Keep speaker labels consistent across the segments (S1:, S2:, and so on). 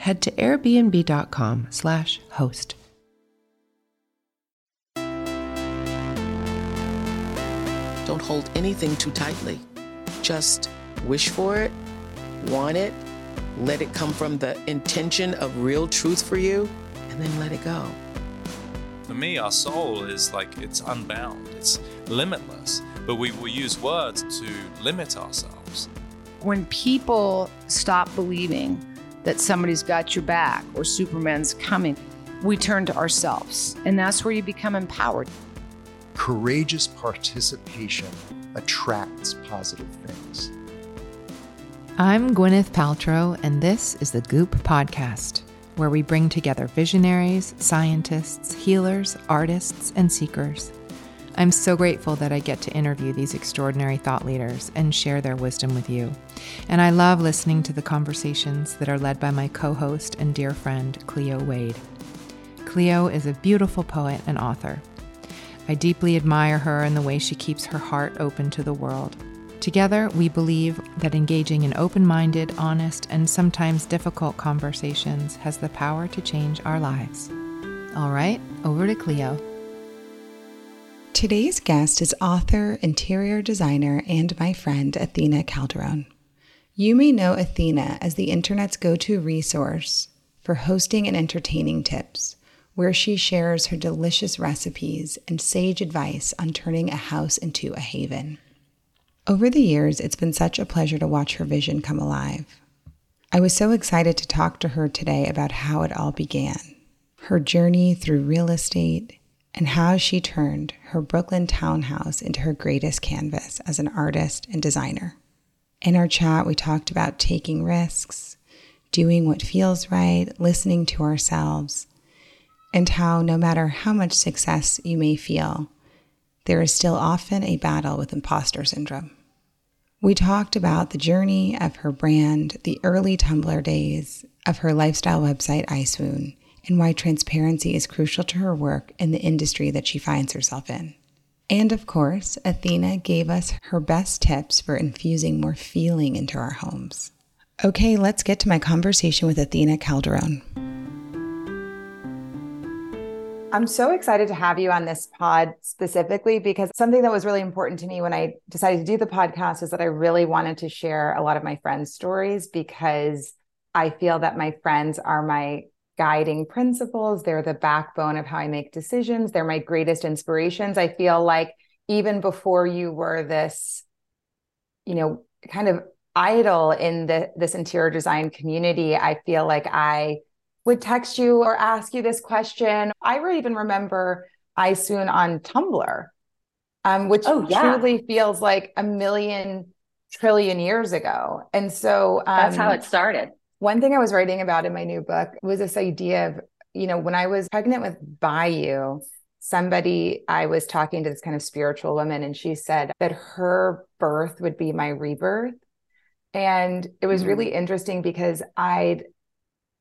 S1: head to airbnb.com slash host.
S2: Don't hold anything too tightly. Just wish for it, want it, let it come from the intention of real truth for you, and then let it go.
S3: For me, our soul is like it's unbound, it's limitless, but we will use words to limit ourselves.
S4: When people stop believing that somebody's got your back or Superman's coming, we turn to ourselves. And that's where you become empowered.
S5: Courageous participation attracts positive things.
S6: I'm Gwyneth Paltrow, and this is the Goop Podcast, where we bring together visionaries, scientists, healers, artists, and seekers. I'm so grateful that I get to interview these extraordinary thought leaders and share their wisdom with you. And I love listening to the conversations that are led by my co host and dear friend, Cleo Wade. Cleo is a beautiful poet and author. I deeply admire her and the way she keeps her heart open to the world. Together, we believe that engaging in open minded, honest, and sometimes difficult conversations has the power to change our lives. All right, over to Cleo.
S7: Today's guest is author, interior designer, and my friend Athena Calderone. You may know Athena as the internet's go to resource for hosting and entertaining tips, where she shares her delicious recipes and sage advice on turning a house into a haven. Over the years, it's been such a pleasure to watch her vision come alive. I was so excited to talk to her today about how it all began her journey through real estate and how she turned her Brooklyn townhouse into her greatest canvas as an artist and designer. In our chat, we talked about taking risks, doing what feels right, listening to ourselves, and how no matter how much success you may feel, there is still often a battle with imposter syndrome. We talked about the journey of her brand, the early Tumblr days, of her lifestyle website, EyeSwoon, and why transparency is crucial to her work in the industry that she finds herself in. And of course, Athena gave us her best tips for infusing more feeling into our homes. Okay, let's get to my conversation with Athena Calderone. I'm so excited to have you on this pod specifically because something that was really important to me when I decided to do the podcast is that I really wanted to share a lot of my friends' stories because I feel that my friends are my guiding principles. They're the backbone of how I make decisions. They're my greatest inspirations. I feel like even before you were this, you know, kind of idol in the this interior design community, I feel like I would text you or ask you this question. I even remember EyeSwoon on Tumblr, um, which oh, yeah. truly feels like a million trillion years ago. And so
S8: um, that's how it started.
S7: One thing I was writing about in my new book was this idea of, you know, when I was pregnant with Bayou, somebody, I was talking to this kind of spiritual woman, and she said that her birth would be my rebirth. And it was mm-hmm. really interesting because I'd,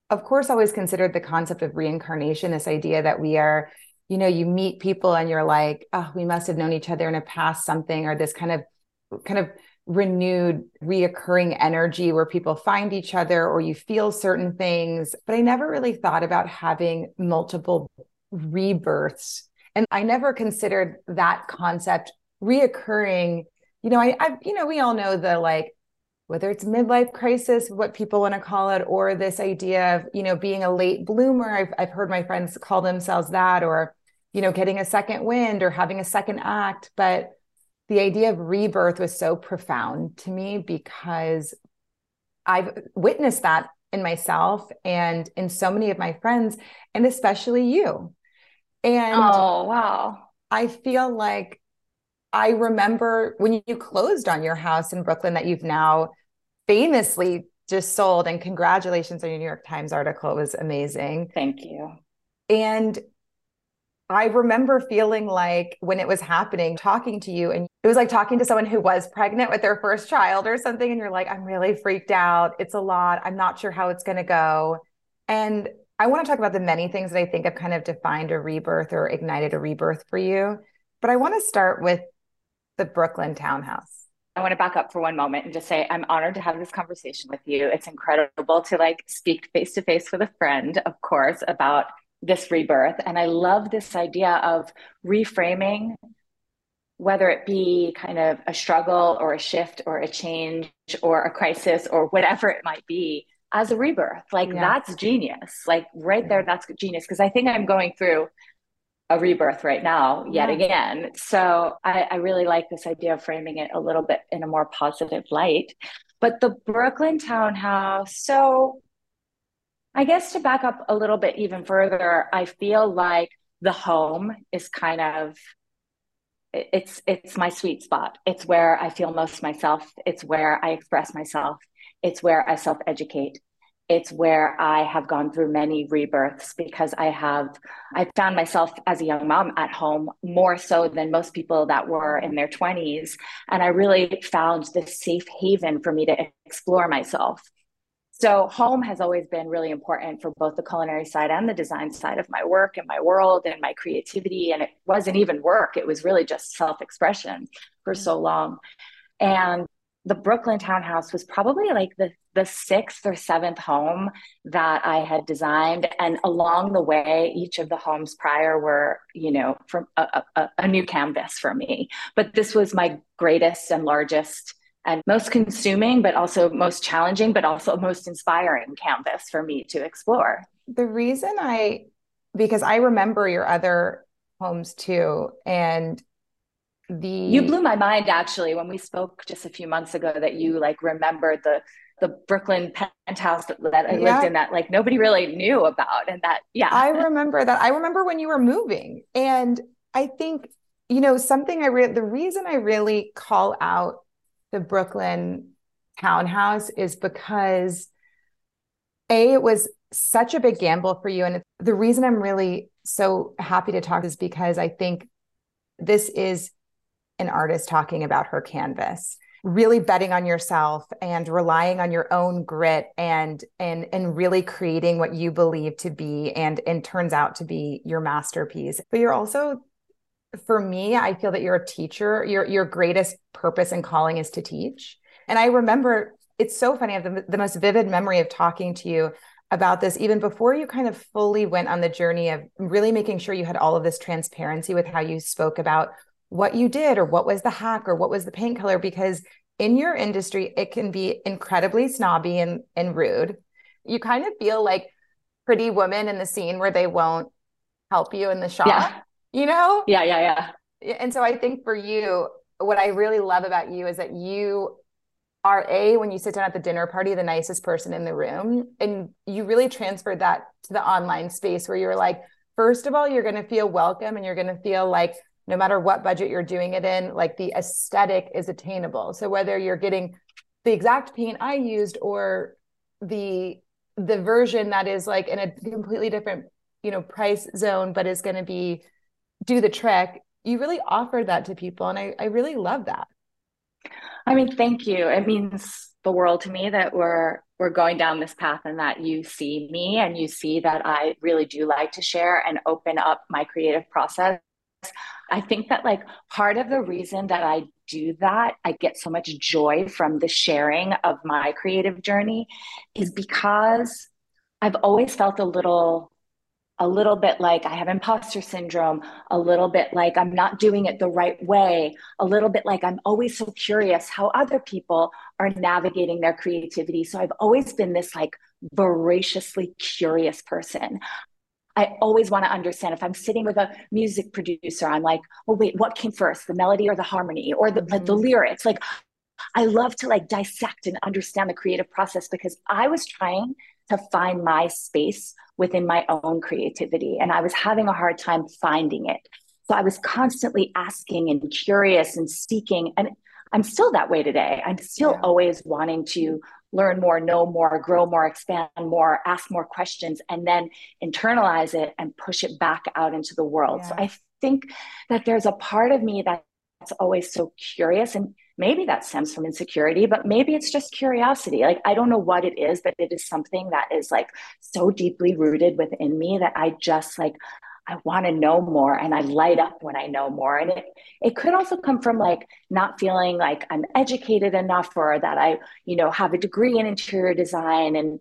S7: of course, always considered the concept of reincarnation, this idea that we are, you know, you meet people and you're like, oh, we must have known each other in a past something, or this kind of, kind of renewed reoccurring energy where people find each other or you feel certain things. But i never really thought about having multiple rebirths. And i never considered that concept reoccurring. You know i, I you know we all know the like whether it's midlife crisis what people want to call it or this idea of you know being a late bloomer. I've, I've heard my friends call themselves that or you know getting a second wind or having a second act. But the idea of rebirth was so profound to me because I've witnessed that in myself and in so many of my friends, and especially you. And
S8: oh, wow.
S7: I feel like I remember when you closed on your house in Brooklyn that you've now famously just sold, and congratulations on your New York Times article. It was amazing.
S8: Thank you.
S7: And I remember feeling like when it was happening, talking to you, and it was like talking to someone who was pregnant with their first child or something. And you're like, I'm really freaked out. It's a lot. I'm not sure how it's going to go. And I want to talk about the many things that I think have kind of defined a rebirth or ignited a rebirth for you. But I want to start with the Brooklyn townhouse.
S8: I want to back up for one moment and just say I'm honored to have this conversation with you. It's incredible to like speak face to face with a friend, of course, about this rebirth. And I love this idea of reframing, whether it be kind of a struggle or a shift or a change or a crisis or whatever it might be, as a rebirth. Like yeah. that's genius. Like right there, that's genius. Because I think I'm going through a rebirth right now yet yeah. again. So I, I really like this idea of framing it a little bit in a more positive light. But the Brooklyn townhouse, so I guess to back up a little bit even further, I feel like the home is kind of it's it's my sweet spot. It's where I feel most myself. It's where I express myself. It's where I self-educate. It's where I have gone through many rebirths because I have I found myself as a young mom at home more so than most people that were in their 20s and I really found this safe haven for me to explore myself so home has always been really important for both the culinary side and the design side of my work and my world and my creativity. And it wasn't even work, it was really just self expression for so long. And the Brooklyn townhouse was probably like the, the sixth or seventh home that I had designed. And along the way, each of the homes prior were, you know, from a, a, a new canvas for me. But this was my greatest and largest and most consuming, but also most challenging, but also most inspiring canvas for me to explore.
S7: The reason I, because I remember your other homes too, and the
S8: you blew my mind actually when we spoke just a few months ago that you like remembered the the Brooklyn penthouse that, that I yeah. lived in that like nobody really knew about and that yeah
S7: I remember that I remember when you were moving and I think you know something I re- the reason I really call out the Brooklyn townhouse is because a it was such a big gamble for you. And the reason i'm really so happy to talk is because i think this is an artist talking about her canvas really betting on yourself and relying on your own grit and and and really creating what you believe to be and and turns out to be your masterpiece. But you're also for me, I feel that you're a teacher. Your your greatest purpose and calling is to teach. And I remember it's so funny. I have the, the most vivid memory of talking to you about this even before you kind of fully went on the journey of really making sure you had all of this transparency with how you spoke about what you did or what was the hack or what was the paint color because in your industry it can be incredibly snobby and, and rude you kind of feel like pretty woman in the scene where they won't help you in the shop yeah you know?
S8: Yeah, yeah,
S7: yeah. And so I think for you, what I really love about you is that you are a when you sit down at the dinner party the nicest person in the room and you really transferred that to the online space where you're like first of all you're going to feel welcome and you're going to feel like no matter what budget you're doing it in like the aesthetic is attainable so whether you're getting the exact paint i used or the the version that is like in a completely different you know price zone but is going to be do the trick you really offered that to people and I, I really love that.
S8: I mean thank you. It means the world to me that we're we're going down this path and that you see me and you see that i really do like to share and open up my creative process. I think that like part of the reason that i do that i get so much joy from the sharing of my creative journey is because i've always felt a little a little bit like I have imposter syndrome, a little bit like I'm not doing it the right way, a little bit like I'm always so curious how other people are navigating their creativity. So I've always been this like voraciously curious person. I always want to understand if I'm sitting with a music producer, I'm like, oh, wait, what came first, the melody or the harmony or the, mm-hmm. the lyrics? Like, I love to like dissect and understand the creative process because I was trying to find my space within my own creativity and I was having a hard time finding it. So I was constantly asking and curious and seeking. And I'm still that way today. I'm still yeah. always wanting to learn more, know more, grow more, expand more, ask more questions, and then internalize it and push it back out into the world. Yeah. So I think that there's a part of me that's always so curious and maybe that stems from insecurity but maybe it's just curiosity like i don't know what it is but it is something that is like so deeply rooted within me that i just like I want to know more and I light up when I know more. And it it could also come from like not feeling like I'm educated enough or that I, you know, have a degree in interior design. And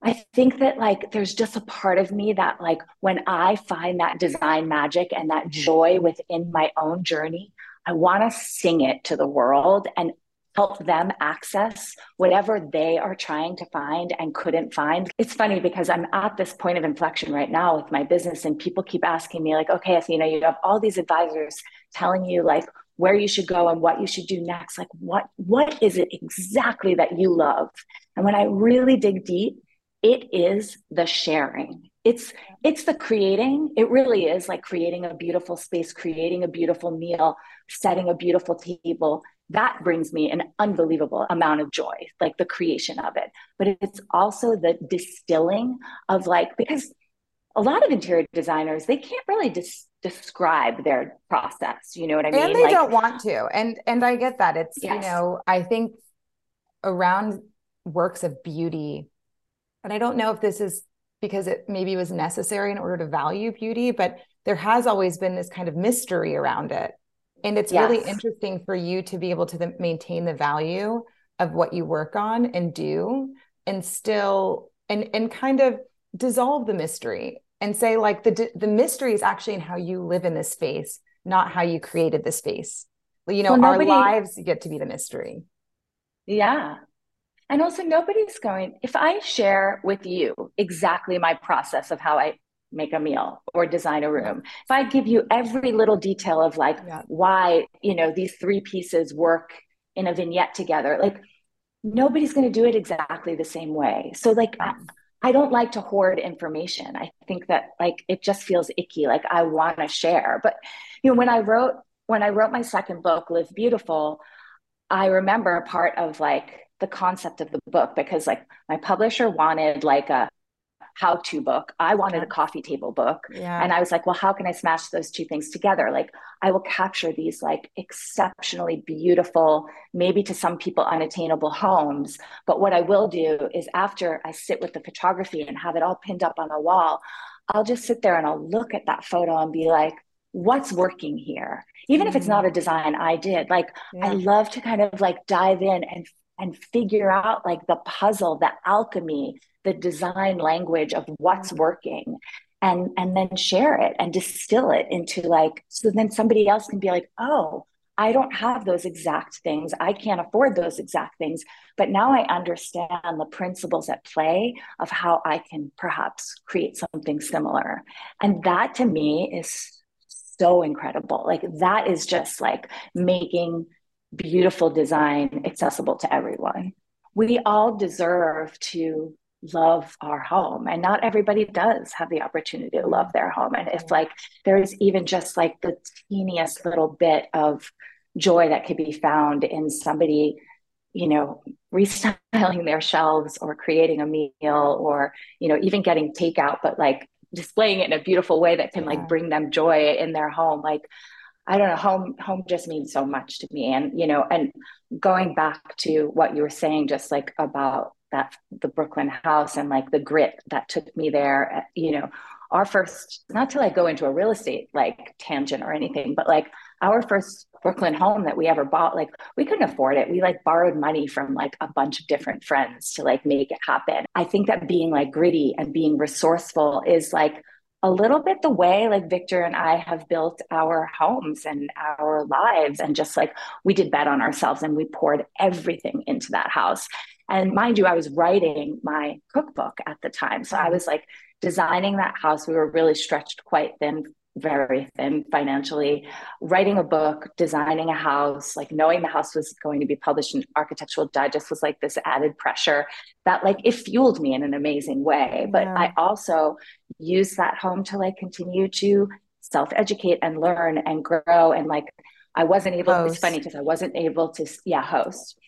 S8: I think that like there's just a part of me that like when I find that design magic and that joy within my own journey, I want to sing it to the world and help them access whatever they are trying to find and couldn't find. It's funny because I'm at this point of inflection right now with my business, and people keep asking me, like, okay, Athena, you have all these advisors telling you, like, where you should go and what you should do next. Like what what is it exactly that you love? And when i really dig deep it is the sharing it's it's the creating it really is like creating a beautiful space creating a beautiful meal setting a beautiful table that brings me an unbelievable amount of joy, like the creation of it. But it's also the distilling of like, because a lot of interior designers, they can't really dis- describe their process. You know what I mean?
S9: And they like, don't want to. And, and I get that. It's, yes. you know, I think around works of beauty, and I don't know if this is because it maybe was necessary in order to value beauty, but there has always been this kind of mystery around it. And it's yes. really interesting for you to be able to the, maintain the value of what you work on and do and still and and kind of dissolve the mystery and say like the the mystery is actually in how you live in this space not how you created the space. You know well, nobody, our lives get to be the mystery.
S8: Yeah and also nobody's going if i share with you exactly my process of how i make a meal or design a room if i give you every little detail of like yeah. why you know these three pieces work in a vignette together like nobody's going to do it exactly the same way. So like I, I don't like to hoard information. I think that like it just feels icky like i want to share. But you know when i wrote when i wrote my second book live beautiful i remember a part of like the concept of the book because like my publisher wanted like a how to book. I wanted a coffee table book. Yeah. And I was like, well, how can I smash those two things together? Like, I will capture these like exceptionally beautiful, maybe to some people unattainable homes. But what I will do is after I sit with the photography and have it all pinned up on a wall, I'll just sit there and I'll look at that photo and be like, what's working here? Even mm if it's not a design I did, like yeah. I love to kind of like dive in and and figure out like the puzzle, the alchemy, the design language of what's working and and then share it and distill it into like so then somebody else can be like oh I don't have those exact things. I can't afford those exact things. But now I understand the principles at play of how I can perhaps create something similar. And that to me is so incredible. Like that is just like making beautiful design accessible to everyone. We all deserve to love our home and not everybody does have the opportunity to love their home and if like there's even just like the teeniest little bit of joy that could be found in somebody you know restyling their shelves or creating a meal or you know even getting takeout but like displaying it in a beautiful way that can like bring them joy in their home like I don't know, home home just means so much to me. And, you know, and going back to what you were saying, just like about that the Brooklyn house and like the grit that took me there, eh, you know, our first, not to like go into a real estate like tangent or anything, but like our first Brooklyn home that we ever bought, like we couldn't afford it. We like borrowed money from like a bunch of different friends to like make it happen. I think that being like gritty and being resourceful is like a little bit the way like Victor and I have built our homes and our lives. And just like we did bet on ourselves and we poured everything into that house. And mind you, I was writing my cookbook at the time. So I mm-hmm. was like designing that house, we were really stretched quite thin, very thin financially. Writing a book, designing a house, like knowing the house was going to be published in Architectural Digest was like this added pressure that like it fueled me in an amazing way. But yeah. I also used that home to like continue to self educate and learn and grow and like I wasn't able. Host. It's funny because I wasn't able to, yeah, host,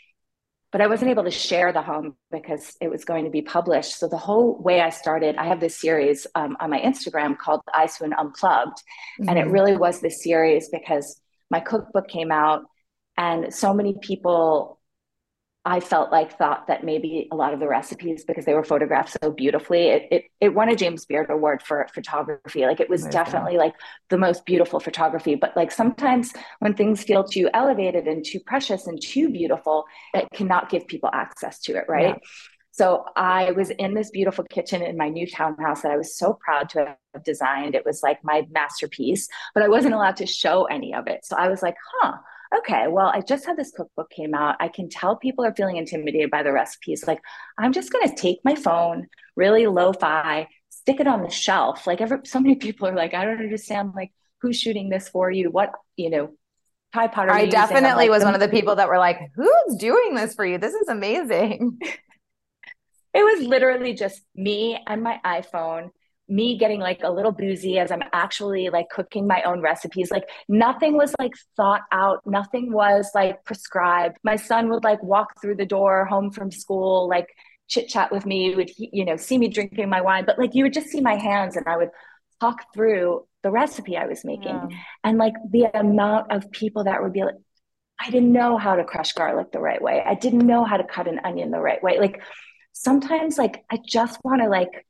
S8: but I wasn't able to share the home because it was going to be published. So the whole way I started, I have this series um, on my Instagram called EyeSwoon Unplugged, mm-hmm. and it mm-hmm. really was this series because my cookbook came out, and so many people I felt like thought that maybe a lot of the recipes, because they were photographed so beautifully, it it, it won a James Beard Award for photography. Like it was definitely like the most beautiful photography. But like sometimes when things feel too elevated and too precious and too beautiful, it cannot give people access to it, right? Yeah. So I was in this beautiful kitchen in my new townhouse that I was so proud to have designed. It was like my masterpiece, but I wasn't allowed to show any of it. So I was like, huh okay, well, I just had this cookbook came out. I can tell people are feeling intimidated by the recipes. Like, I'm just going to take my phone, really lo fi, stick it on the shelf. Like, every, so many people are like, I don't understand, like, who's shooting this for you? What, you know, Tide Pod
S7: I definitely like, was one of the people that were like, who's doing this for you? This is amazing.
S8: it was literally just me and my iPhone me getting like a little boozy as I'm actually like cooking my own recipes. Like nothing was like thought out, nothing was like prescribed. My son would like walk through the door home from school, like chit chat with me, would you know see me drinking my wine, but like you would just see my hands and I would talk through the recipe I was making. Yeah. And like the amount of people that would be like, I didn't know how to crush garlic the right way. I didn't know how to cut an onion the right way. Like sometimes like I just want to like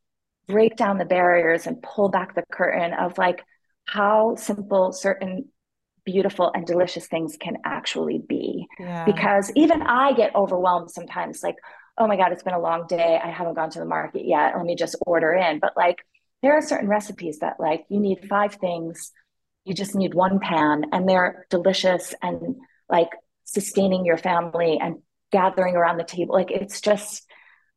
S8: break down the barriers and pull back the curtain of like how simple certain beautiful and delicious things can actually be. Yeah. Because even I get overwhelmed sometimes, like, oh my God, it's been a long day. I haven't gone to the market yet. Let me just order in. But like, there are certain recipes that like you need five things, you just need one pan, and they're delicious and like sustaining your family and gathering around the table. Like, it's just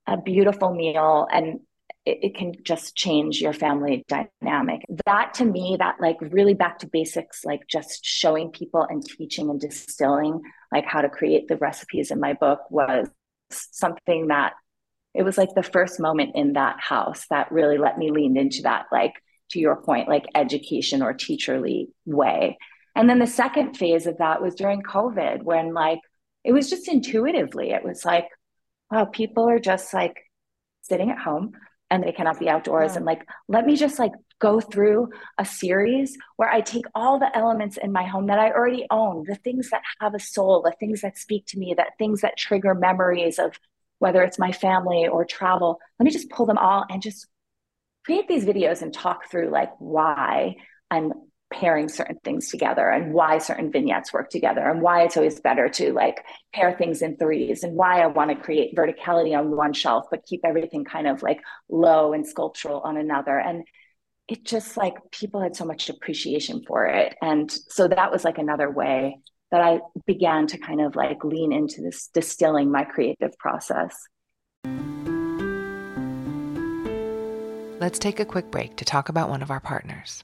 S8: a beautiful meal. And it, it, can just change your family dynamic. That to me, that like really back to basics, like just showing people and teaching and distilling like how to create the recipes in my book was something that it was like the first moment in that house that really let me lean into that, like to your point, like education or teacherly way. And then the second phase of that was during COVID when like it was just intuitively, it was like, wow, people are just like sitting at home and they cannot be outdoors. Yeah. And like, let me just like go through a series where I take all the elements in my home that I already own, the things that have a soul, the things that speak to me, that things that trigger memories of whether it's my family or travel. Let me just pull them all and just create these videos and talk through like why I'm pairing certain things together and why certain vignettes work together and why it's always better to like pair things in threes and why I want to create verticality on one shelf but keep everything kind of like low and sculptural on another and it just like people had so much appreciation for it and so that was like another way that I began to kind of like lean into this distilling my creative process.
S6: Let's take a quick break to talk about one of our partners.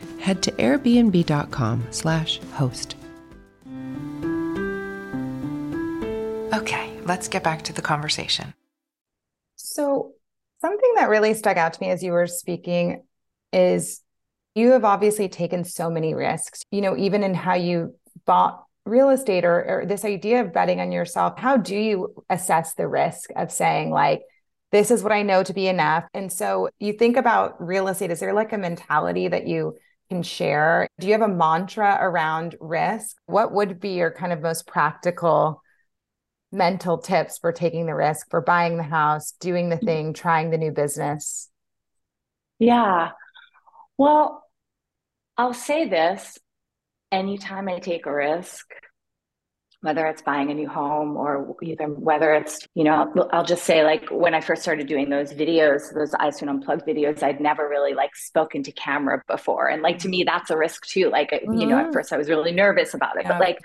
S1: head to airbnb.com/host.
S6: Okay, let's get back to the conversation.
S7: So, something that really stuck out to me as you were speaking is you have obviously taken so many risks, you know, even in how you bought real estate or, or this idea of betting on yourself, how do you assess the risk of saying, like, this is what I know to be enough? And so you think about real estate, is there like a mentality that you can share? Do you have a mantra around risk? What would be your kind of most practical mental tips for taking the risk, for buying the house, doing the thing, trying the new business?
S8: Yeah. Well, I'll say this anytime I take a risk, whether it's buying a new home or even whether it's, you know, I'll, I'll, just say like when I first started doing those videos, those EyeSwoon Unplugged videos, I'd never really like spoken to camera before. And like to me, that's a risk too. Like, mm-hmm. you know, at mm-hmm. first I was really nervous about it, yeah. but like,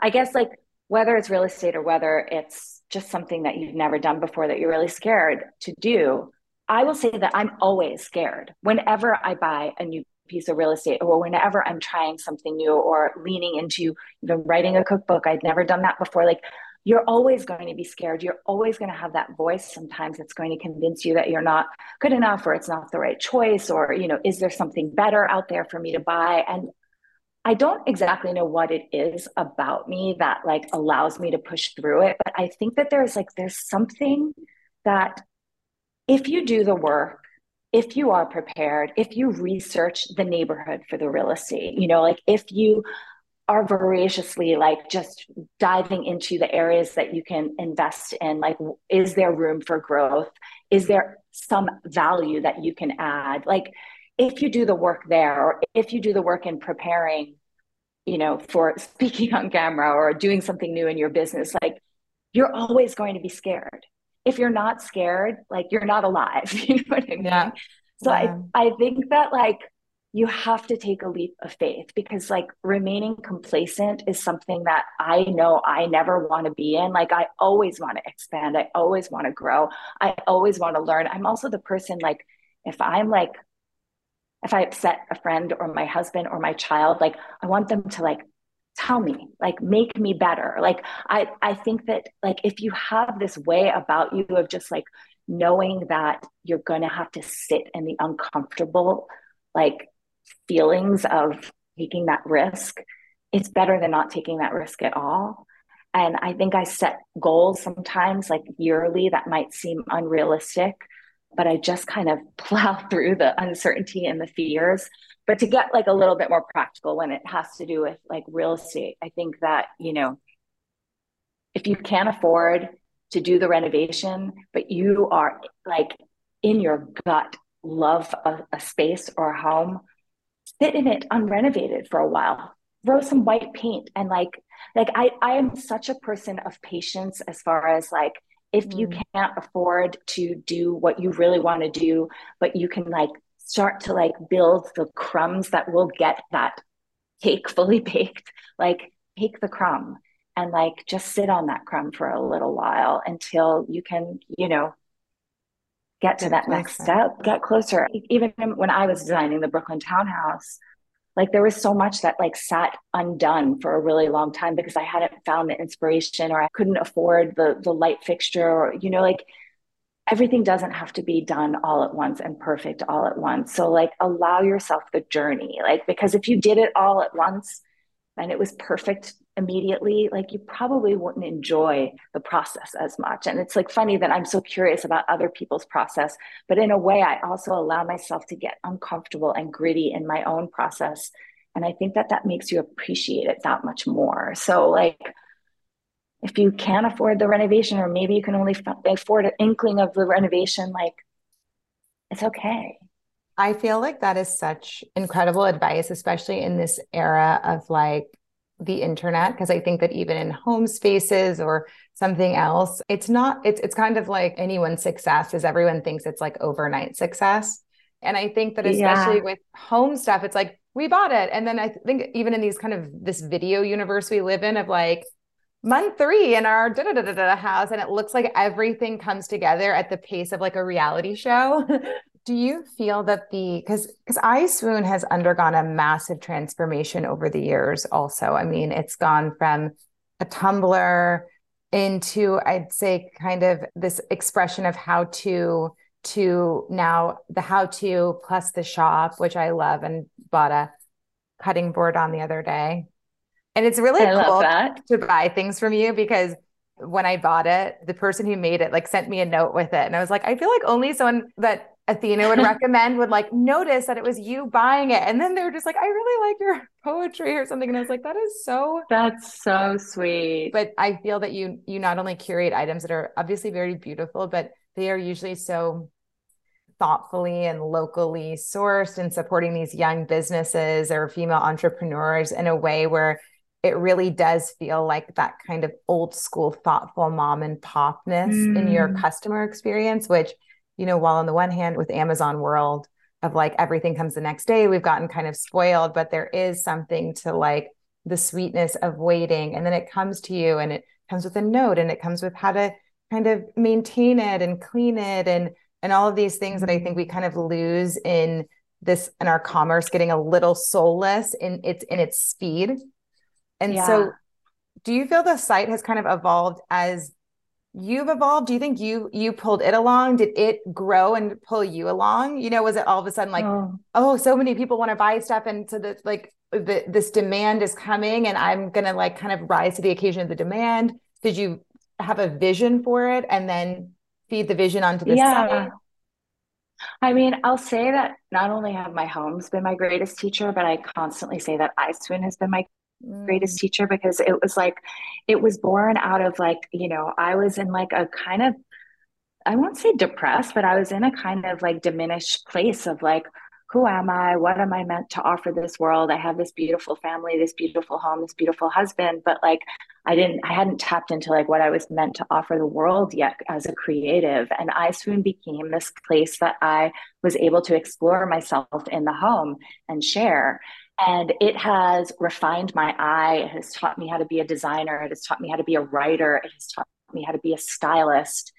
S8: I guess like whether it's real estate or whether it's just something that you've never done before that you're really scared to do, I will say that I'm always scared whenever I buy a new piece of real estate or whenever I'm trying something new or leaning into even writing a cookbook. I'd never done that before. Like you're always going to be scared. You're always going to have that voice sometimes that's going to convince you that you're not good enough or it's not the right choice or, you know, is there something better out there for me to buy? And I don't exactly know what it is about me that like allows me to push through it, but I think that there's like there's something that if you do the work if you are prepared, if you research the neighborhood for the real estate, you know, like if you are voraciously like just diving into the areas that you can invest in like is there room for growth? Is there some value that you can add? Like if you do the work there or if you do the work in preparing you know for speaking on camera or doing something new in your business like you're always going to be scared if you're not scared, like you're not alive. You know what I mean? Yeah. So yeah. I, I think that like you have to take a leap of faith because like remaining complacent is something that I know I never want to be in. Like I always want to expand. I always want to grow. I always want to learn. I'm also the person like if I'm like if I upset a friend or my husband or my child, like I want them to like tell me like make me better. Like i i think that like if you have this way about you of just like knowing that you're going to have to sit in the uncomfortable like feelings of taking that risk it's better than not taking that risk at all. And i think i set goals sometimes like yearly that might seem unrealistic but i just kind of plow through the uncertainty and the fears but to get like a little bit more practical when it has to do with like real estate i think that you know if you can't afford to do the renovation but you are like in your gut love a, a space or a home sit in it unrenovated for a while throw some white paint and like like i i am such a person of patience as far as like if mm. you can't afford to do what you really want to do but you can like start to like build the crumbs that will get that cake fully baked. Like take the crumb and like just sit on that crumb for a little while until you can you know get to that next step get closer. Even when i was designing the brooklyn townhouse like there was so much that like sat undone for a really long time because i hadn't found the inspiration or i couldn't afford the the light fixture or you know like everything doesn't have to be done all at once and perfect all at once. So, like, allow yourself the journey. Like, because if you did it all at once and it was perfect immediately, like, you probably wouldn't enjoy the process as much. And it's like funny that I'm so curious about other people's process, but in a way, I also allow myself to get uncomfortable and gritty in my own process. And I think that that makes you appreciate it that much more. So, like, if you can't afford the renovation or maybe you can only afford an inkling of the renovation like it's okay.
S7: I feel like that is such incredible advice especially in this era of like the internet because i think that even in home spaces or something else it's not it's it's kind of like anyone's success is everyone thinks it's like overnight success. And i think that especially yeah. with home stuff it's like we bought it. And then i think even in these kind of this video universe we live in of like month three in our da da da da house, and it looks like everything comes together at the pace of like a reality show. Do you feel that the because because EyeSwoon has undergone a massive transformation over the years? Also, I mean, it's gone from a Tumblr into I'd say kind of this expression of how to to now the how to plus the shop, which I love and bought a cutting board on the other day And it's really
S8: I
S7: cool to buy things from you because when I bought it, the person who made it like sent me a note with it. And I was like, I feel like only someone that Athena would recommend would like notice that it was you buying it. And then they were just like, I really like your poetry or something. And I was like, that is so
S8: That's so sweet.
S7: But I feel that you you not only curate items that are obviously very beautiful, but they are usually so thoughtfully and locally sourced and supporting these young businesses or female entrepreneurs in a way where it really does feel like that kind of old school thoughtful mom and popness mm. in your mm. customer experience which you know while on the one hand with amazon world of like everything comes the next day we've gotten kind of spoiled but there is something to like the sweetness of waiting and then it comes to you and it comes with a note and it comes with how to kind of maintain it and clean it and and all of these things that i think we kind of lose in this in our commerce getting a little soulless in its in its speed and yeah. so do you feel the site has kind of evolved as you've evolved? Do you think you you pulled it along? Did it grow and pull you along? You know, was it all of a sudden like, oh, oh so many people want to buy stuff and so that like the, this demand is coming and I'm gonna like kind of rise to the occasion of the demand? Did you have a vision for it and then feed the vision onto the yeah. site?
S8: I mean, I'll say that not only have my homes been my greatest teacher, but I constantly say that EyeSwoon has been my greatest mm. teacher because it was like it was born out of like you know i was in like a kind of i won't say depressed but i was in a kind of like diminished place of like who am i? What am i meant to offer this world? I have this beautiful family this beautiful home this beautiful husband but like i didn't i hadn't tapped into like what i was meant to offer the world yet as a creative. And EyeSwoon became this place that i was able to explore myself in the home and share and it has refined my eye. It has taught me how to be a designer. It has taught me how to be a writer. It has taught me how to be a stylist.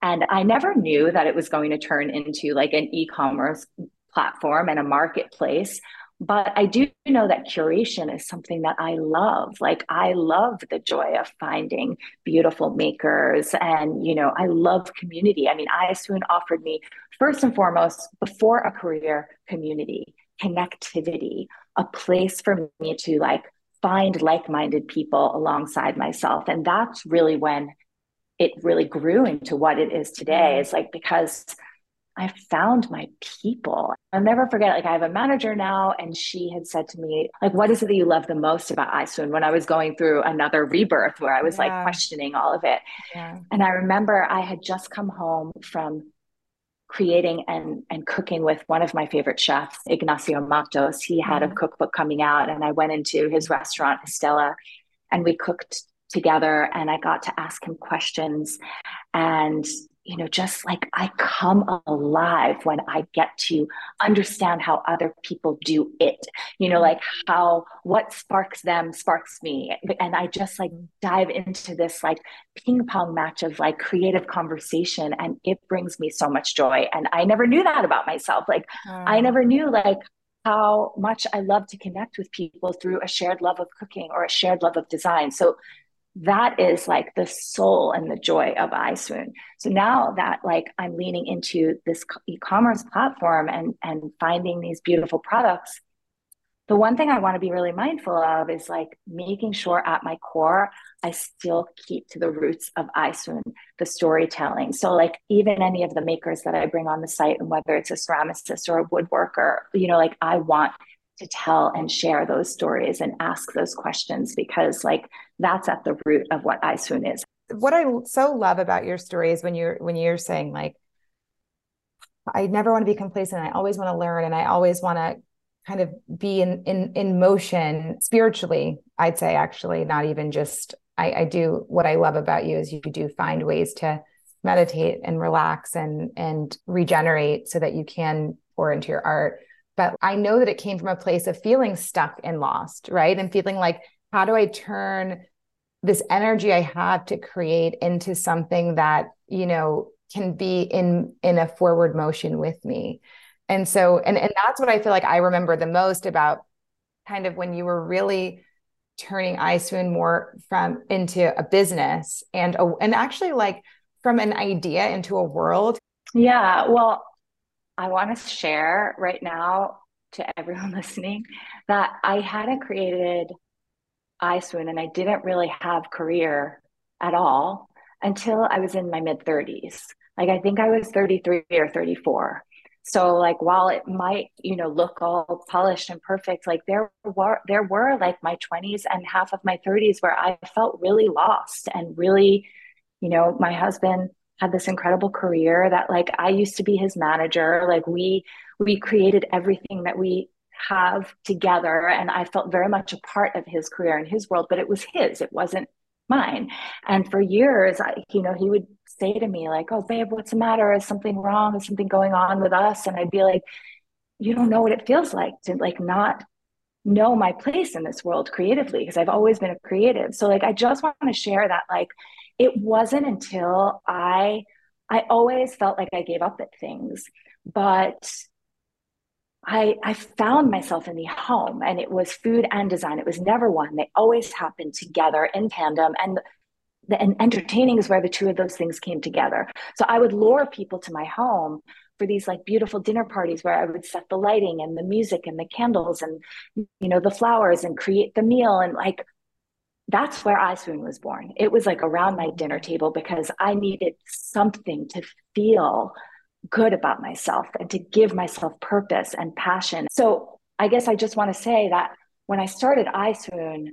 S8: And I never knew that it was going to turn into like an e commerce platform and a marketplace. But I do know that curation is something that I love. Like, I love the joy of finding beautiful makers. And, you know, I love community. I mean, EyeSwoon offered me, first and foremost, before a career, community, connectivity, a place for me to like find like-minded people alongside myself. And that's really when it really grew into what it is today. Mm-hmm. It's like because i found my people. I'll never forget like i have a manager now and she had said to me like what is it that you love the most about EyeSwoon when i was going through another rebirth where i was yeah. like questioning all of it. Yeah. and i remember i had just come home from creating and, and cooking with one of my favorite chefs, Ignacio Mattos. He had mm-hmm. a cookbook coming out, and I went into his restaurant, Estela, and we cooked together. And I got to ask him questions. And you know, just like I come alive when I get to understand how other people do it, you know, like how what sparks them sparks me. And I just like dive into this like ping pong match of like creative conversation and it brings me so much joy. And I never knew that about myself. Like, mm. I never knew like how much I love to connect with people through a shared love of cooking or a shared love of design. So that is like the soul and the joy of EyeSwoon. So now that like I'm leaning into this e-commerce platform and and finding these beautiful products, the one thing I want to be really mindful of is like making sure at my core I still keep to the roots of EyeSwoon, the storytelling. So like even any of the makers that I bring on the site, and whether it's a ceramicist or a woodworker, you know, like I want to tell and share those stories and ask those questions because like that's at the root of what EyeSwoon is.
S7: What I so love about your story is when you're when you're saying like I never want to be complacent. I always want to learn and I always want to kind of be in in in motion spiritually, I'd say actually, not even just I, I do what I love about you is you do find ways to meditate and relax and and regenerate so that you can pour into your art but I know that it came from a place of feeling stuck and lost, right? And feeling like, how do I turn this energy I have to create into something that, you know, can be in in a forward motion with me. And so, and and that's what I feel like I remember the most about kind of when you were really turning EyeSwoon more from into a business and a, and actually like from an idea into a world.
S8: Yeah, well, I want to share right now to everyone listening that I hadn't created EyeSwoon and I didn't really have career at all until I was in my mid 30s. Like I think I was 33 or 34. So like while it might, you know, look all polished and perfect, like there were there were like my 20s and half of my 30s where I felt really lost and really, you know, my husband had this incredible career that like I used to be his manager. Like we we created everything that we have together and I felt very much a part of his career and his world, but it was his. It wasn't mine. And for years, I, you know, he would say to me like, "Oh, babe, what's the matter? Is something wrong? Is something going on with us?" And I'd be like, "You don't know what it feels like to like not know my place in this world creatively because I've always been a creative. So like I just want to share that like it wasn't until I I always felt like I gave up at things, but I I found myself in the home and it was food and design. It was never one. They always happened together in tandem and the, and entertaining is where the two of those things came together. So I would lure people to my home for these like beautiful dinner parties where I would set the lighting and the music and the candles and you know the flowers and create the meal and like that's where EyeSwoon was born. It was like around my dinner table because I needed something to feel good about myself and to give myself purpose and passion. So I guess I just want to say that when I started EyeSwoon,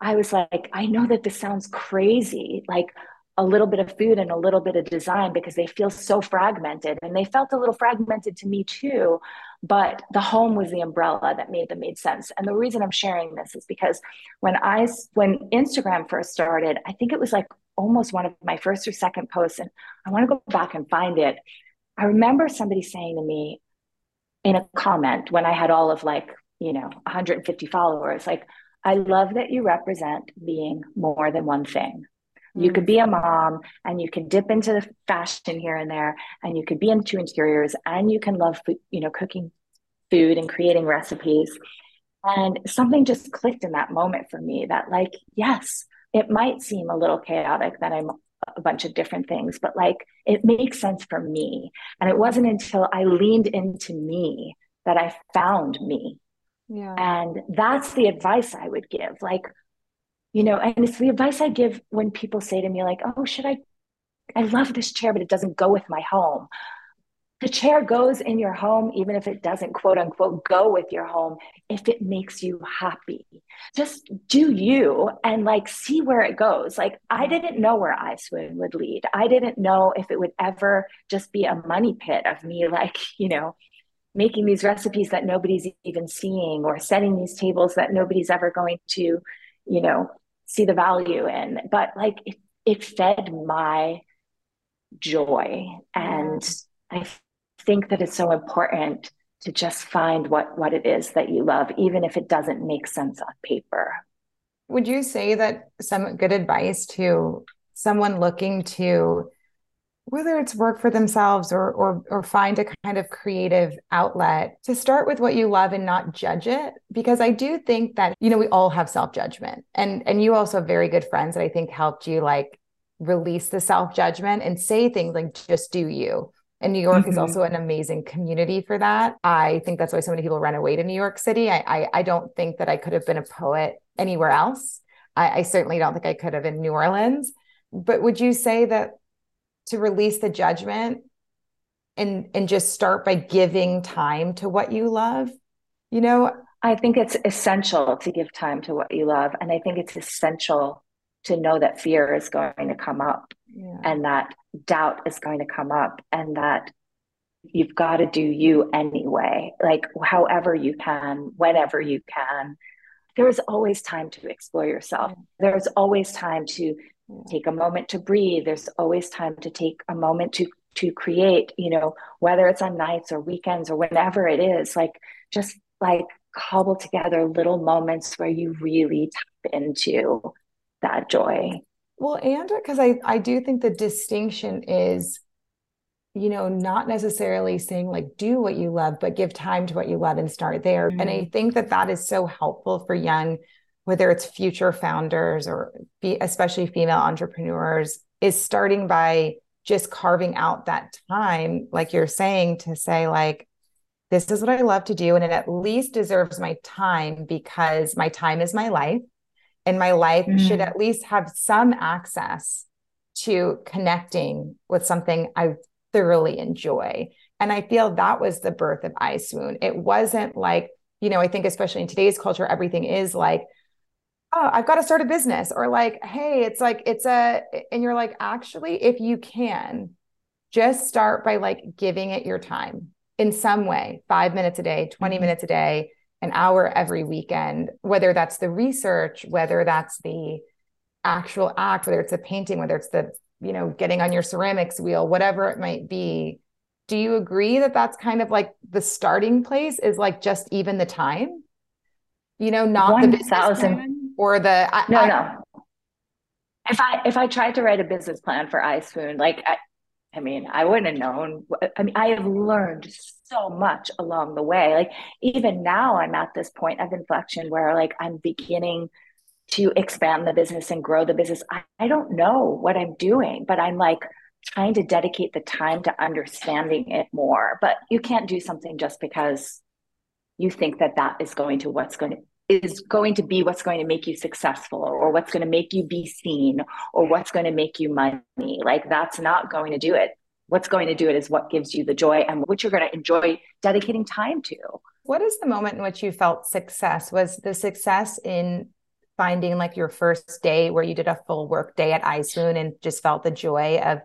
S8: I was like, I know that this sounds crazy, like a little bit of food and a little bit of design because they feel so fragmented. And they felt a little fragmented to me too but the home was the umbrella that made them made sense and the reason i'm sharing this is because when i when instagram first started i think it was like almost one of my first or second posts and i want to go back and find it i remember somebody saying to me in a comment when i had all of like you know 150 followers like i love that you represent being more than one thing you could mm. be a mom and you can dip into the fashion here and there, and you could be into interiors and you can love food, you know, cooking food and creating recipes. And something just clicked in that moment for me that, like, yes, it might seem a little chaotic that I'm a bunch of different things, but like it makes sense for me. And it wasn't until I leaned into me that I found me. Yeah. And that's the advice I would give. Like, you know and it's the advice i give when people say to me like oh should i i love this chair but it doesn't go with my home the chair goes in your home even if it doesn't quote unquote go with your home if it makes you happy just do you and like see where it goes like i didn't know where EyeSwoon would lead i didn't know if it would ever just be a money pit of me like you know making these recipes that nobody's even seeing or setting these tables that nobody's ever going to you know, see the value in. But like it, it fed my joy. And mm-hmm. I think that it's so important to just find what what it is that you love, even if it doesn't make sense on paper.
S7: Would you say that some good advice to someone looking to whether it's work for themselves or or or find a kind of creative outlet to start with what you love and not judge it because I do think that you know we all have self-judgment and and you also have very good friends that I think helped you like release the self-judgment and say things like just do you and New York mm-hmm. is also an amazing community for that. I think that's why so many people run away to New York City. I I, I don't think that I could have been a poet anywhere else. I, I certainly don't think I could have in New Orleans. But would you say that to release the judgment and and just start by giving time to what you love you know
S8: i think it's essential to give time to what you love and i think it's essential to know that fear is going to come up yeah. and that doubt is going to come up and that you've got to do you anyway. Like however you can whenever you can. There's always time to explore yourself. There's always time to take a moment to breathe. There's always time to take a moment to to create you know whether it's on nights or weekends or whenever it is like just like cobble together little moments where you really tap into that joy
S7: well and because i i do think the distinction is you know not necessarily saying like do what you love but give time to what you love and start there mm-hmm. and i mm-hmm. think that that is so helpful for young whether it's future founders or be, especially female entrepreneurs, is starting by just carving out that time, like you're saying, to say, like, this is what I love to do. And it at least deserves my time because my time is my life. In my life mm-hmm. should at least have some access to connecting with something I thoroughly enjoy. And I feel that was the birth of EyeSwoon. It wasn't like, you know, I think especially in today's culture, everything is like, oh, I've got to start a business, or like, hey, it's like, it's a, and you're like, actually, if you can, just start by like giving it your time in some way five minutes a day, 20 mm-hmm. minutes a day, an hour every weekend, whether that's the research, whether that's the actual act, whether it's the painting, whether it's the, you know, getting on your ceramics wheel, whatever it might be. Do you agree that that's kind of like the starting place is like just even the time? You know, not 1, the business plan or the
S8: I, no, I, no. If I if I tried to write a business plan for EyeSwoon, like I, I mean, I wouldn't have known. I mean, I have learned so much along the way. Like even now, I'm at this point of inflection where like I'm beginning to expand the business and grow the business. I, I don't know what I'm doing, but I'm like trying to dedicate the time to understanding it more. But you can't do something just because you think that that is going to what's going to is going to be what's going to make you successful or what's going to make you be seen or what's going to make you money. Like that's not going to do it. What's going to do it is what gives you the joy and what you're going to enjoy dedicating time to.
S7: What is the moment in which you felt success? Was the success in finding like your first day where you did a full work day at EyeSwoon and just felt the joy of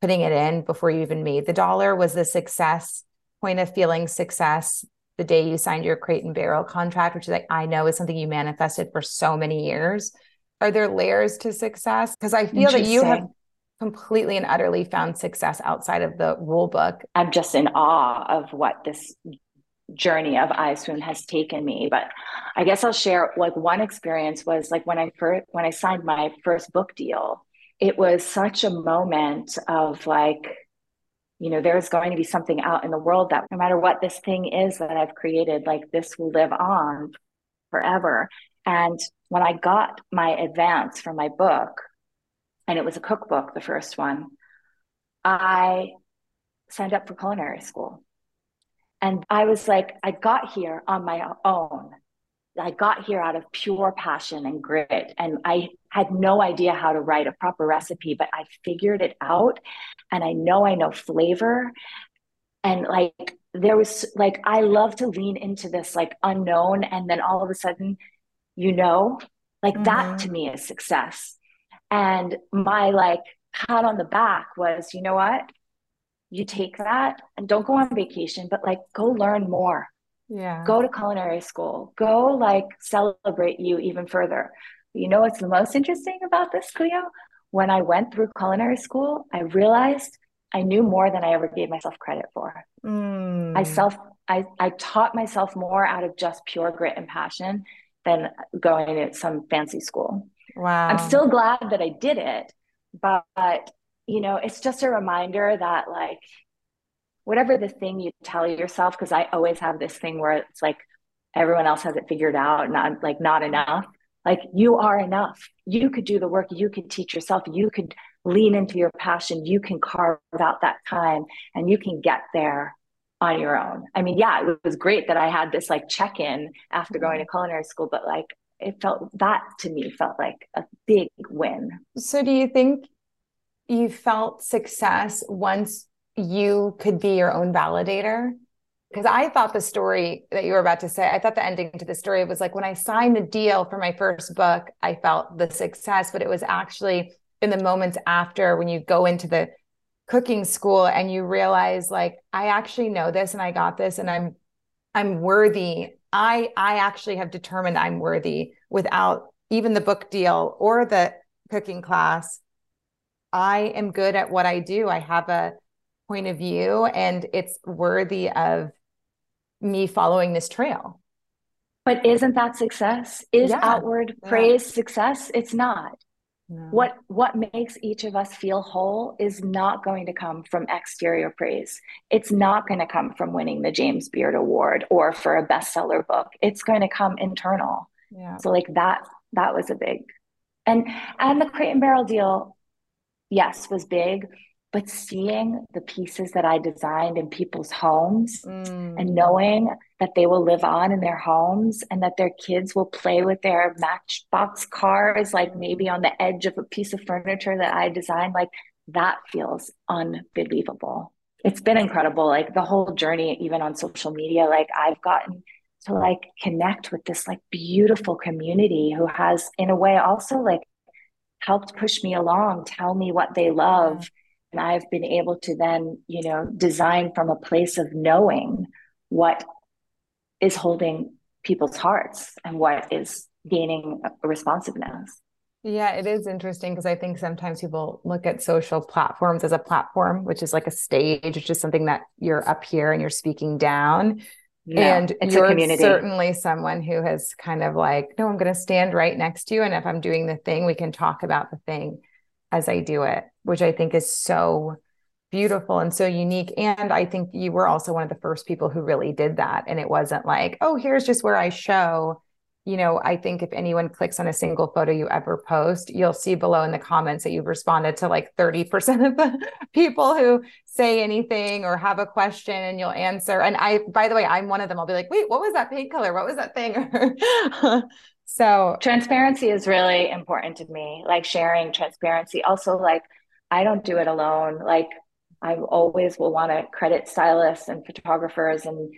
S7: putting it in before you even made the dollar? Was the success point of feeling success the day you signed your crate and barrel contract, which is like I know is something you manifested for so many years. Are there layers to success? Because I feel that you have completely and utterly found success outside of the rule book.
S8: I'm just in awe of what this journey of EyeSwoon has taken me. But I guess I'll share like one experience was like when I first when I signed my first book deal, it was such a moment of like you know there's going to be something out in the world that no matter what this thing is that i've created like this will live on forever and when i got my advance for my book and it was a cookbook the first one i signed up for culinary school and i was like i got here on my own I got here out of pure passion and grit. And I had no idea how to write a proper recipe, but I figured it out. And I know I know flavor. And like, there was like, I love to lean into this like unknown. And then all of a sudden, you know, like mm-hmm. that to me is success. And my like pat on the back was, you know what? You take that and don't go on vacation, but like go learn more
S7: yeah.
S8: Go to culinary school. Go like celebrate you even further. You know what's the most interesting about this, Cleo? When I went through culinary school, I realized I knew more than I ever gave myself credit for. Mm. I self I, I taught myself more out of just pure grit and passion than going to some fancy school.
S7: Wow.
S8: I'm still glad that I did it, but you know, it's just a reminder that like whatever the thing you tell yourself, because I always have this thing where it's like everyone else has it figured out, not like not enough. Like you are enough. You could do the work. You could teach yourself. You could lean into your passion. You can carve out that time and you can get there on your own. I mean, yeah, it was great that I had this like check in after going to mm-hmm. culinary school, but like it felt that to me felt like a big win.
S7: So, do you think you felt success once you could be your own validator because I thought the story that you were about to say, I thought the ending to the story was like when I signed the deal for my first book, I felt the success, but it was actually in the moments after when you go into the cooking school and you realize like I actually know this and I got this and I'm I'm worthy. I I actually have determined I'm worthy without even the book deal or the cooking class. I am good at what I do. I have a point of view and it's worthy of me following this trail.
S8: But isn't that success? Is yeah. outward yeah. praise success? It's not. No. What what makes each of us feel whole is not going to come from exterior praise. It's not going to come from winning the James Beard Award or for a bestseller book. It's going to come internal.
S7: Yeah.
S8: So like that that was a big and and the crate and barrel deal yes was big but seeing the pieces that I designed in people's homes
S7: Mm.
S8: and knowing that they will live on in their homes and that their kids will play with their matchbox cars, like maybe on the edge of a piece of furniture that I designed, like that feels unbelievable. It's been incredible. Like the whole journey, even on social media, like I've gotten to like connect with this like beautiful community who has, in a way, also like helped push me along, tell me what they love. And I've been able to then, you know, design from a place of knowing what is holding people's hearts and what is gaining responsiveness.
S7: Yeah, it is interesting because I think sometimes people look at social platforms as a platform, which is like a stage, it's just something that you're up here and you're speaking down.
S8: No,
S7: and
S8: it's a
S7: you're
S8: community.
S7: certainly someone who has kind of like, no, I'm going to stand right next to you. And if I'm doing the thing, we can talk about the thing as I do it, which I think is so beautiful and so unique. And I think you were also one of the first people who really did that. And it wasn't like, oh, here's just where I show. You know, I think if anyone clicks on a single photo you ever post, you'll see below in the comments that you've responded to like 30% of the people who say anything or have a question and you'll answer. And I, by the way, I'm one of them. I'll be like, wait, what was that paint color? What was that thing? so
S8: transparency is really important to me, like sharing transparency. Also, like I don't do it alone. Like I always will want to credit stylists and photographers and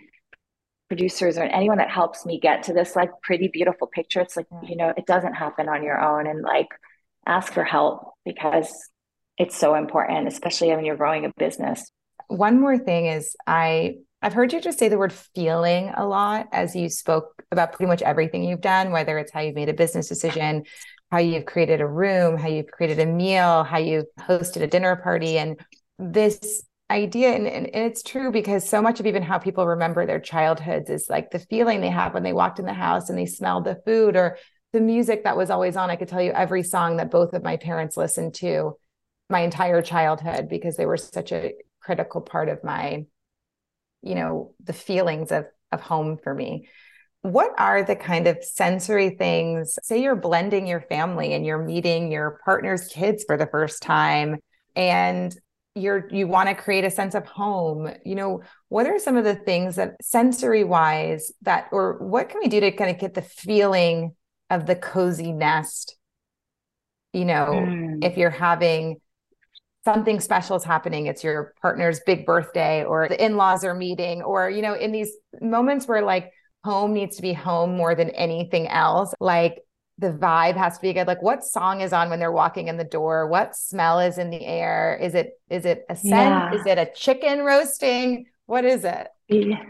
S8: producers or anyone that helps me get to this like pretty beautiful picture. It's like, you know, it doesn't happen on your own and like ask for help because it's so important, especially when you're growing a business.
S7: one more thing is I I've heard you just say the word feeling a lot as you spoke about pretty much everything you've done, whether it's how you've made a business decision, how you've created a room, how you've created a meal, how you've hosted a dinner party, and this idea and, and it's true because so much of even how people remember their childhoods is like the feeling they have when they walked in the house and they smelled the food or the music that was always on. I could tell you every song that both of my parents listened to my entire childhood because they were such a critical part of my you know the feelings of of home for me what are the kind of sensory things say you're blending your family and you're meeting your partner's kids for the first time and you're you want to create a sense of home you know what are some of the things that sensory wise that or what can we do to kind of get the feeling of the cozy nest you know
S8: Mm.
S7: if you're having something special is happening. It's your partner's big birthday or the in-laws are meeting or you know in these moments where like home needs to be home more than anything else like the vibe has to be good. Like what song is on when they're walking in the door? What smell is in the air? Is it is it a scent?
S8: Yeah.
S7: is it a chicken roasting? What is it?
S8: Yeah.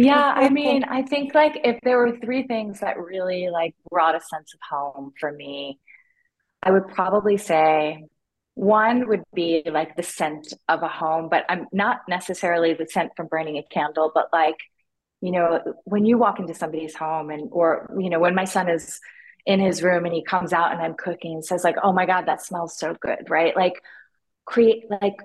S8: Yeah, I mean, I think like if there were three things that really like brought a sense of home for me, I would probably say one would be like the scent of a home, but I'm not necessarily the scent from burning a candle, but like, you know, when you walk into somebody's home and or you know, when my son is in his room and he comes out and I'm cooking and says like, "Oh my God, that smells so good," right? Like create like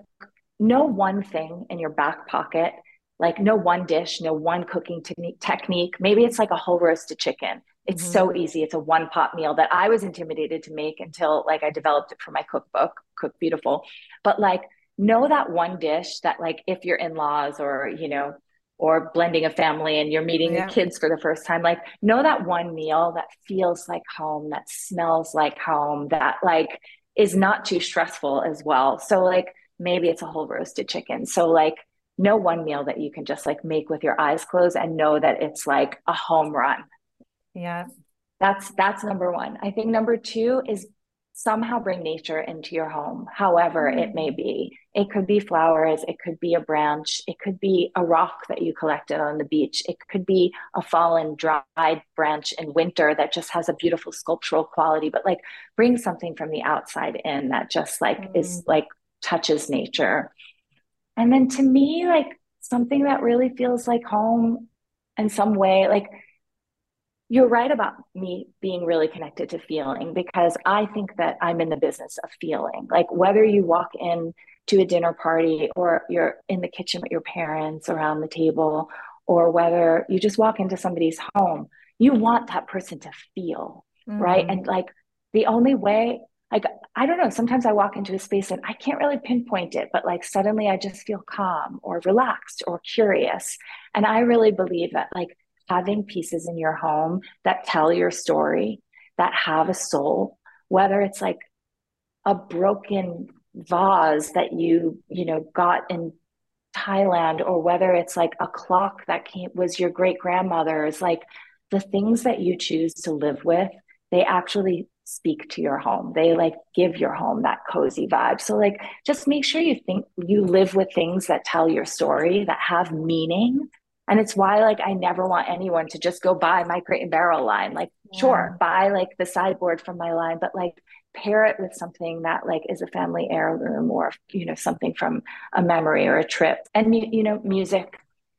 S8: no one thing in your back pocket like no one dish, no one cooking technique. technique. Maybe it's like a whole roasted chicken. It's
S7: Mhm.
S8: so easy. It's a one pot meal that I was intimidated to make until like I developed it for my cookbook, Cook Beautiful. But like know that one dish that like if you're in-laws or you know or blending a family and you're meeting
S7: Yeah.
S8: the kids for the first time like know that one meal that feels like home that smells like home that like is not too stressful as well so like maybe it's a whole roasted chicken so like know one meal that you can just like make with your eyes closed and know that it's like a home run
S7: yeah.
S8: That's that's number one. I think number two is somehow bring nature into your home however mm-hmm. it may be. It could be flowers it could be a branch it could be a rock that you collected on the beach it could be a fallen dried branch in winter that just has a beautiful sculptural quality but like bring something from the outside in that just like is mm. like touches nature. And then to me like something that really feels like home in some way like you're right about me being really connected to feeling because I think that I'm in the business of feeling. Like whether you walk in to a dinner party or you're in the kitchen with your parents around the table or whether you just walk into somebody's home, you want that person to feel, right?
S7: Mhm.
S8: And like the only way like I don't know, sometimes I walk into a space and I can't really pinpoint it, but like suddenly I just feel calm or relaxed or curious. And I really believe that like having pieces in your home that tell your story, that have a soul, whether it's like a broken vase that you, you know, got in Thailand or whether it's like a clock that came was your great grandmother's, like the things that you choose to live with, they actually speak to your home. They like give your home that cozy vibe. So like just make sure you think you live with things that tell your story, that have meaning. And it's why like I never want anyone to just go buy my crate and barrel line. Like yeah. sure, buy like the sideboard from my line, but like pair it with something that like is a family heirloom or you know something from a memory or a trip. And you know music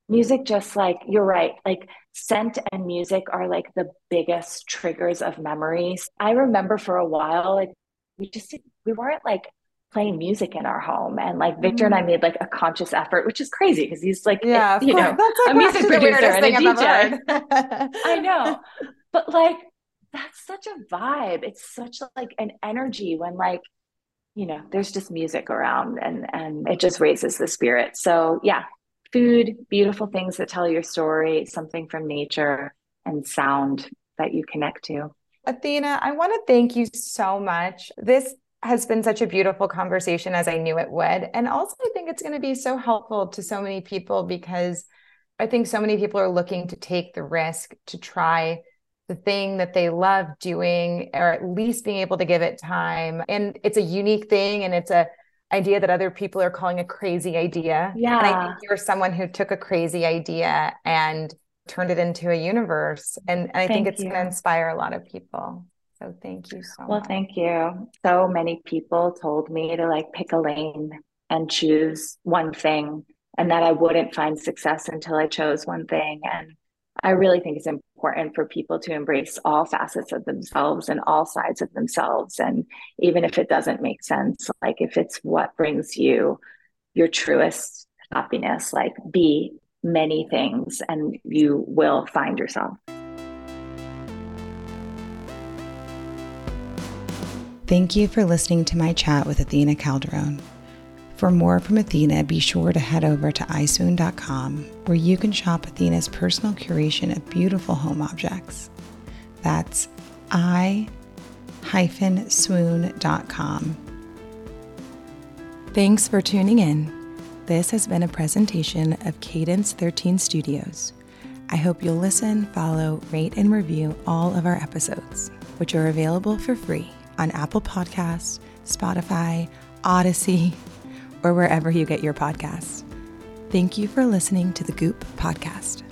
S8: music just like you're right like scent and music are like the biggest triggers of memories i remember for a while like we just we weren't like playing music in our home and like victor mm. and i mm. made like a conscious effort which is crazy because he's like yeah you know that's like a music producer and a dj i know but like that's such a vibe it's such like an energy when like you know there's just music around and and it just raises the spirit so yeah food, beautiful things that tell your story, something from nature, and sound that you connect to.
S7: Athena, I want to thank you so much. This has been such a beautiful conversation as I knew it would. And also, I think it's going to be so helpful to so many people because I think so many people are looking to take the risk to try the thing that they love doing, or at least being able to give it time. And it's a unique thing and it's a idea that other people are calling a crazy idea.
S8: Yeah.
S7: And I think you're someone who took a crazy idea and turned it into a universe. And, and I thank think it's going to inspire a lot of people. So thank you so
S8: well,
S7: much.
S8: thank you. So many people told me to like pick a lane and choose one thing and that I wouldn't find success until I chose one thing. And I really think it's important for people to embrace all facets of themselves and all sides of themselves. And even if it doesn't make sense, like if it's what brings you your truest happiness, like be many things and you will find yourself.
S9: Thank you for listening to my chat with Athena Calderone. For more from Athena, be sure to head over to eyeswoon.com where you can shop Athena's personal curation of beautiful home objects. That's i-swoon.com. Thanks for tuning in. This has been a presentation of Cadence 13 Studios. I hope you'll listen, follow, rate, and review all of our episodes, which are available for free on Apple Podcasts, Spotify, Audacy, or wherever you get your podcasts. Thank you for listening to the Goop podcast.